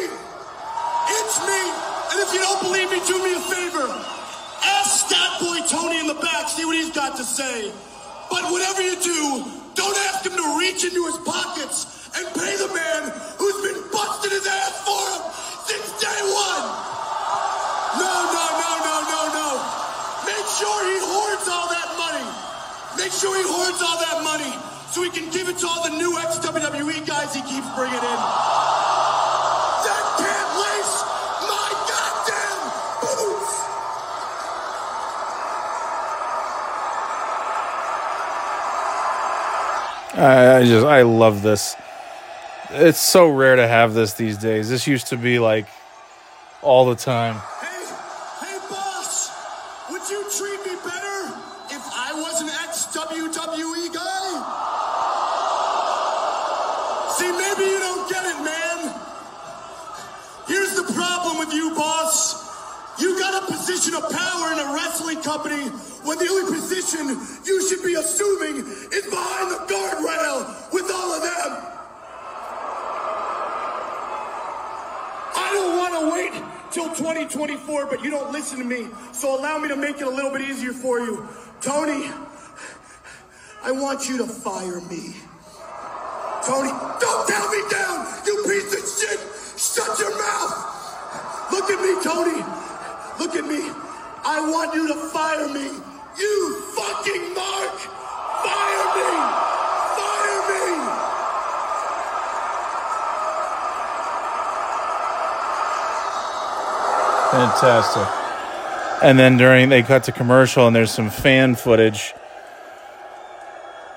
It's me. And if you don't believe me, do me a favor. Ask that Boy Tony in the back, see what he's got to say. But whatever you do, don't ask him to reach into his pockets and pay the man who's been busting his ass for him since day one. No, no, no, no, no, no. Make sure he hoards all that money. Make sure he hoards all that money so he can give it to all the new ex-WWE guys he keeps bringing in. I, just I love this. It's so rare to have this these days. This used to be like all the time. 2024, but you don't listen to me. So allow me to make it a little bit easier for you. Tony, I want you to fire me. Tony, don't tell me down, you piece of shit! Shut your mouth! Look at me, Tony! Look at me! I want you to fire me! You fucking mark! Fire me! Fire me! Fantastic. And then during they cut to commercial and there's some fan footage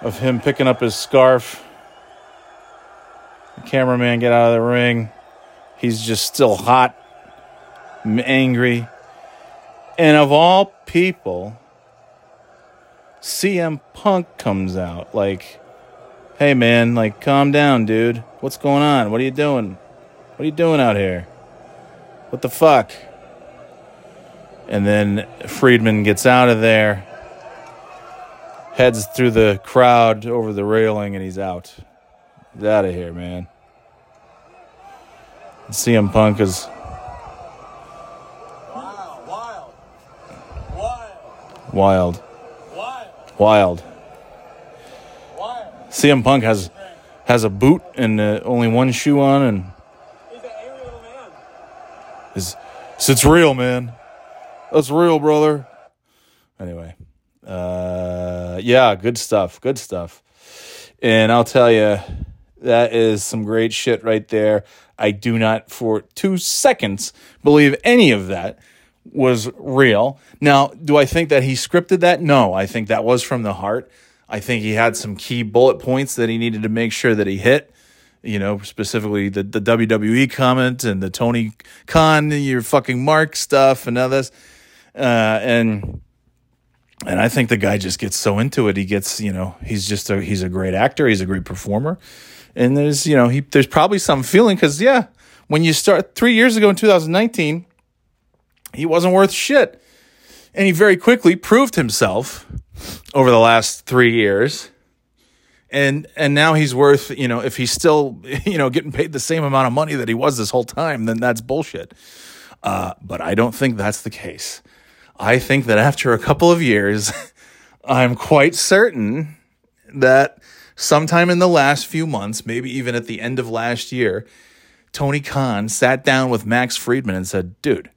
of him picking up his scarf. The cameraman get out of the ring. He's just still hot, angry. And of all people, CM Punk comes out like, "Hey man, like calm down, dude. What's going on? What are you doing? What are you doing out here? What the fuck?" And then Friedman gets out of there, heads through the crowd over the railing, and he's out. He's out of here, man. CM Punk is Wild, wild, wild, wild, wild. CM Punk has has a boot and uh, only one shoe on, and He's an little man. is it's real, man. That's real, brother. Anyway, uh, yeah, good stuff. Good stuff. And I'll tell you, that is some great shit right there. I do not for two seconds believe any of that was real. Now, do I think that he scripted that? No, I think that was from the heart. I think he had some key bullet points that he needed to make sure that he hit. You know, specifically the, the WWE comment and the Tony Khan, your fucking Mark stuff and others. Uh, and and I think the guy just gets so into it. He gets, you know, he's just a he's a great actor. He's a great performer, and there's you know he there's probably some feeling because yeah, when you start three years ago in 2019, he wasn't worth shit, and he very quickly proved himself over the last three years. And and now he's worth, you know, if he's still, you know, getting paid the same amount of money that he was this whole time, then that's bullshit. Uh, but I don't think that's the case. I think that after a couple of years, I'm quite certain that sometime in the last few months, maybe even at the end of last year, Tony Khan sat down with Max Friedman and said, dude,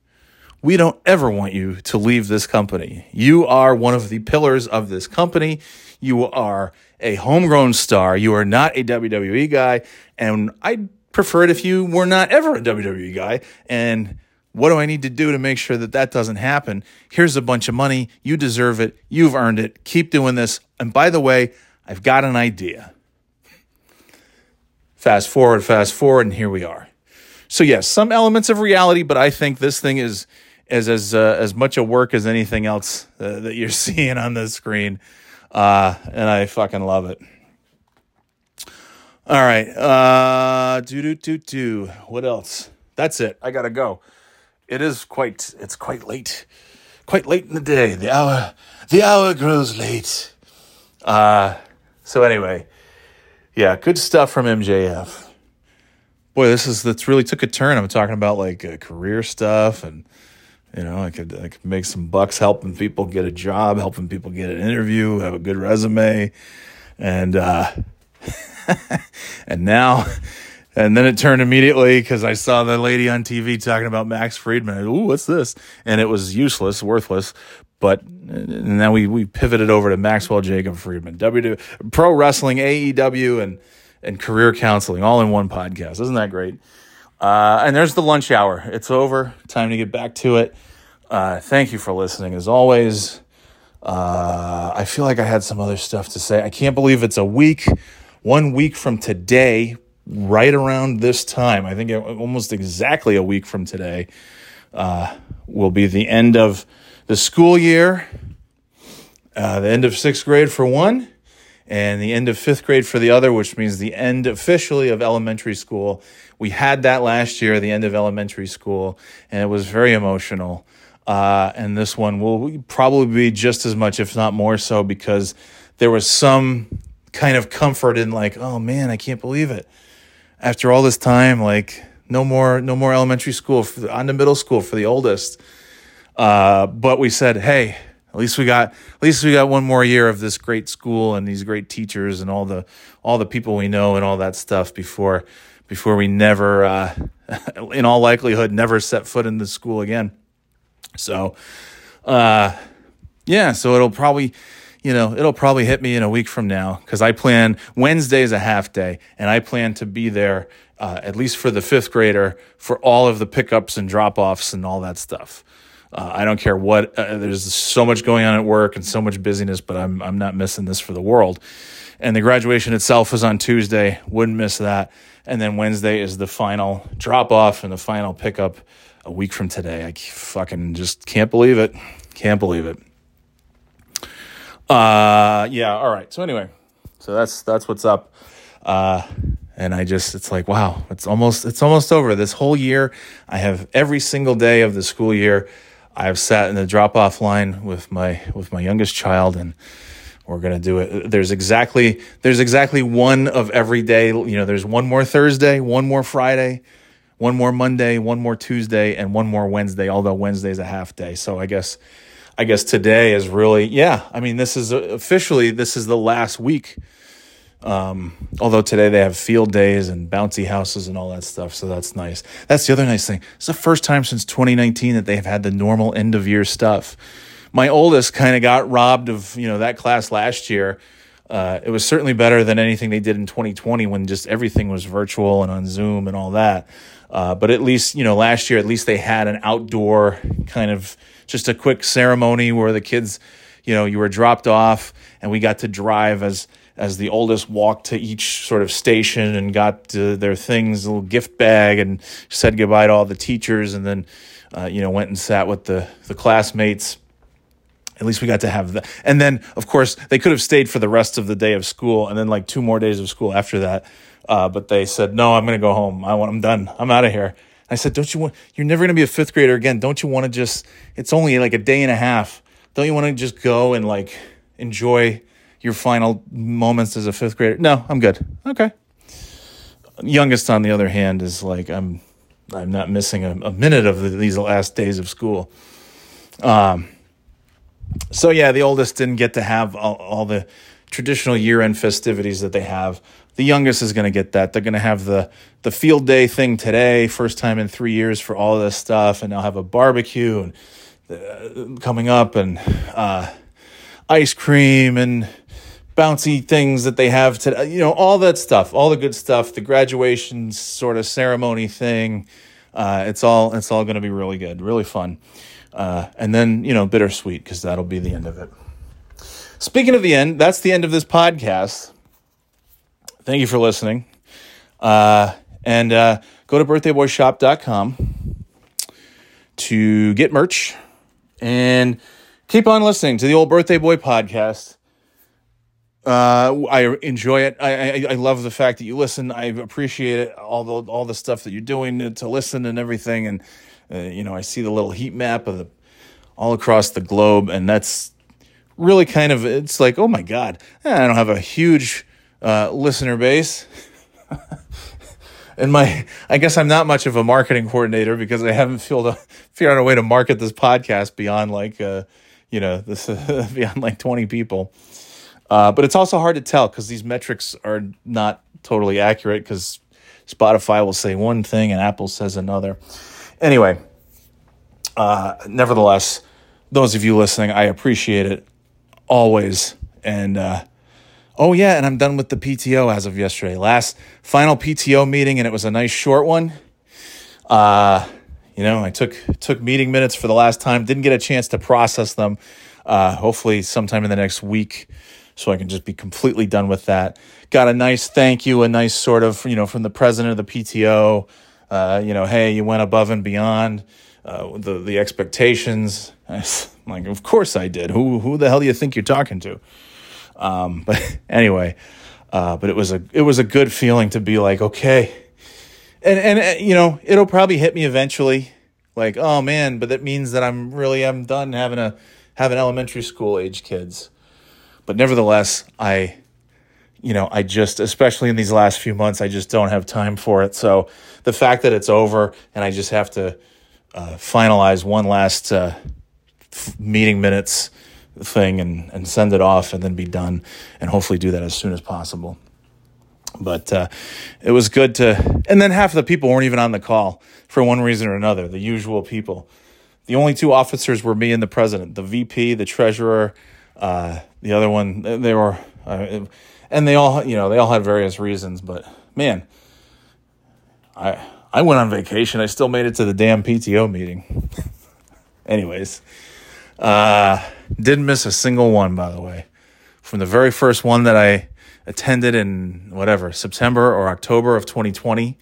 we don't ever want you to leave this company. You are one of the pillars of this company. You are a homegrown star. You are not a WWE guy. And I'd prefer it if you were not ever a WWE guy. And what do I need to do to make sure that that doesn't happen? Here's a bunch of money. You deserve it. You've earned it. Keep doing this. And by the way, I've got an idea. Fast forward, fast forward, and here we are. So yes, some elements of reality, but I think this thing is is as uh, as much a work as anything else uh, that you're seeing on the screen, uh, and I fucking love it. All right, uh, do do do do. What else? That's it. I gotta go. It is quite. It's quite late. Quite late in the day. The hour. The hour grows late. Uh. So anyway, yeah, good stuff from MJF. Boy, this is that's really took a turn. I'm talking about like uh, career stuff and you know, I could I could make some bucks helping people get a job, helping people get an interview, have a good resume, and uh, and now, and then it turned immediately because I saw the lady on TV talking about Max Friedman. Ooh, what's this? And it was useless, worthless. But and then we we pivoted over to Maxwell Jacob Friedman, W Pro Wrestling, AEW, and and career counseling all in one podcast. Isn't that great? Uh, and there's the lunch hour. It's over. Time to get back to it. Uh, thank you for listening as always. Uh, I feel like I had some other stuff to say. I can't believe it's a week, one week from today, right around this time. I think almost exactly a week from today uh, will be the end of the school year, uh, the end of sixth grade for one, and the end of fifth grade for the other, which means the end officially of elementary school. We had that last year, the end of elementary school, and it was very emotional. Uh, and this one will probably be just as much, if not more so, because there was some kind of comfort in like, oh man, I can't believe it. After all this time, like no more, no more elementary school for, on to middle school for the oldest. Uh, but we said, hey, at least we got, at least we got one more year of this great school and these great teachers and all the, all the people we know and all that stuff before, before we never, uh, in all likelihood, never set foot in the school again. So, uh, yeah, so it'll probably, you know, it'll probably hit me in a week from now because I plan Wednesday is a half day and I plan to be there uh, at least for the fifth grader for all of the pickups and drop offs and all that stuff. Uh, I don't care what. Uh, there's so much going on at work and so much busyness, but I'm I'm not missing this for the world. And the graduation itself is on Tuesday. Wouldn't miss that. And then Wednesday is the final drop off and the final pickup a week from today. I fucking just can't believe it. Can't believe it. Uh, yeah. All right. So anyway, so that's that's what's up. Uh, and I just it's like wow, it's almost it's almost over. This whole year, I have every single day of the school year, I've sat in the drop off line with my with my youngest child and we're gonna do it. There's exactly there's exactly one of every day. You know, there's one more Thursday, one more Friday, one more Monday, one more Tuesday, and one more Wednesday. Although Wednesday's a half day, so I guess I guess today is really yeah. I mean, this is officially this is the last week. Um, although today they have field days and bouncy houses and all that stuff, so that's nice. That's the other nice thing. It's the first time since 2019 that they have had the normal end of year stuff. My oldest kind of got robbed of you know that class last year Uh, it was certainly better than anything they did in 2020 when just everything was virtual and on Zoom and all that. Uh, but at least, you know, last year, at least they had an outdoor kind of just a quick ceremony where the kids, you know, you were dropped off and we got to drive as as the oldest walked to each sort of station and got their things, a little gift bag, and said goodbye to all the teachers, and then, uh, you know, went and sat with the the classmates at least we got to have that. And then, of course, they could have stayed for the rest of the day of school and then like two more days of school after that. Uh, but they said, no, I'm going to go home. I want, I'm done. I'm out of here. I said, don't you want, you're never going to be a fifth grader again. Don't you want to just, it's only like a day and a half. Don't you want to just go and like enjoy your final moments as a fifth grader? No, I'm good. Okay. Youngest, on the other hand, is like, I'm, I'm not missing a, a minute of the, these last days of school. Um, so yeah, the oldest didn't get to have all, all the traditional year-end festivities that they have. The youngest is going to get that. They're going to have the the field day thing today, first time in three years for all this stuff, and they'll have a barbecue and uh, coming up and uh, ice cream and bouncy things that they have today. You know, all that stuff, all the good stuff. The graduation sort of ceremony thing. Uh, it's all it's all going to be really good, really fun. Uh, and then, you know, bittersweet because that'll be the end of it. Speaking of the end, that's the end of this podcast. Thank you for listening. Uh, and uh, go to birthdayboyshop.com to get merch and keep on listening to the old Birthday Boy podcast. Uh, I enjoy it. I, I, I love the fact that you listen. I appreciate it. All the all the stuff that you're doing to listen and everything. And uh, you know, I see the little heat map of the all across the globe, and that's really kind of it's like, oh my god, I don't have a huge uh, listener base. and my I guess I'm not much of a marketing coordinator because I haven't figured out, figured out a way to market this podcast beyond like uh, you know this uh, beyond like 20 people. Uh, but it's also hard to tell because these metrics are not totally accurate because Spotify will say one thing and Apple says another. Anyway, uh, nevertheless, those of you listening, I appreciate it always. And uh, oh yeah, and I'm done with the PTO as of yesterday. Last final PTO meeting, and it was a nice short one. Uh, you know, I took took meeting minutes for the last time. Didn't get a chance to process them. Uh, hopefully, sometime in the next week, so I can just be completely done with that. Got a nice thank you, a nice sort of you know from the president of the PTO. Uh, you know, hey, you went above and beyond uh, the the expectations. I'm like, of course I did. Who who the hell do you think you're talking to? Um, but anyway, uh, but it was a it was a good feeling to be like, okay, and and uh, you know it'll probably hit me eventually. Like, oh man, but that means that I'm really I'm done having a having elementary school age kids. But nevertheless, I you know, I just, especially in these last few months, I just don't have time for it. So the fact that it's over and I just have to uh, finalize one last uh, meeting minutes thing and, and send it off and then be done and hopefully do that as soon as possible. But uh, it was good to, and then half of the people weren't even on the call for one reason or another, the usual people. The only two officers were me and the president, the VP, the treasurer, uh, the other one, they were, uh, and they all, you know, they all had various reasons, but man, I, I went on vacation. I still made it to the damn PTO meeting. Anyways, uh, didn't miss a single one, by the way. From the very first one that I attended in whatever, September or October of 2020,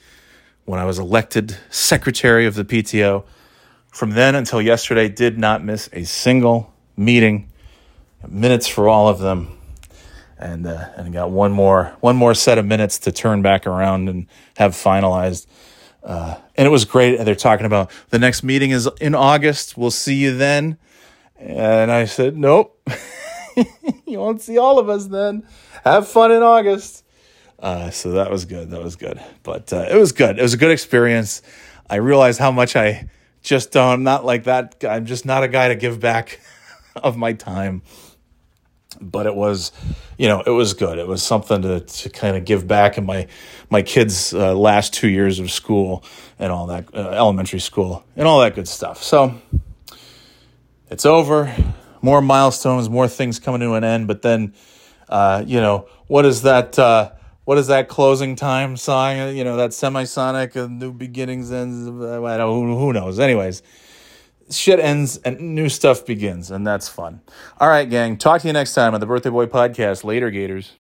when I was elected secretary of the PTO. From then until yesterday, did not miss a single meeting, minutes for all of them. And, uh, and got one more one more set of minutes to turn back around and have finalized uh, and it was great. They're talking about the next meeting is in August. We'll see you then. And I said, nope. you won't see all of us then. Have fun in August. Uh, so that was good. That was good. But uh, it was good. It was a good experience. I realized how much I just don't, I'm not like that. I'm just not a guy to give back of my time but it was, you know, it was good. It was something to, to kind of give back in my my kids' uh, last two years of school and all that, uh, elementary school and all that good stuff. So it's over. More milestones, more things coming to an end. But then Uh, you know, what is that? Uh, what is that closing time song? You know, that semisonic uh, new beginnings ends. I don't, who knows? Anyways, shit ends and new stuff begins, and that's fun. All right, gang. Talk to you next time on the Birthday Boy Podcast. Later, Gators.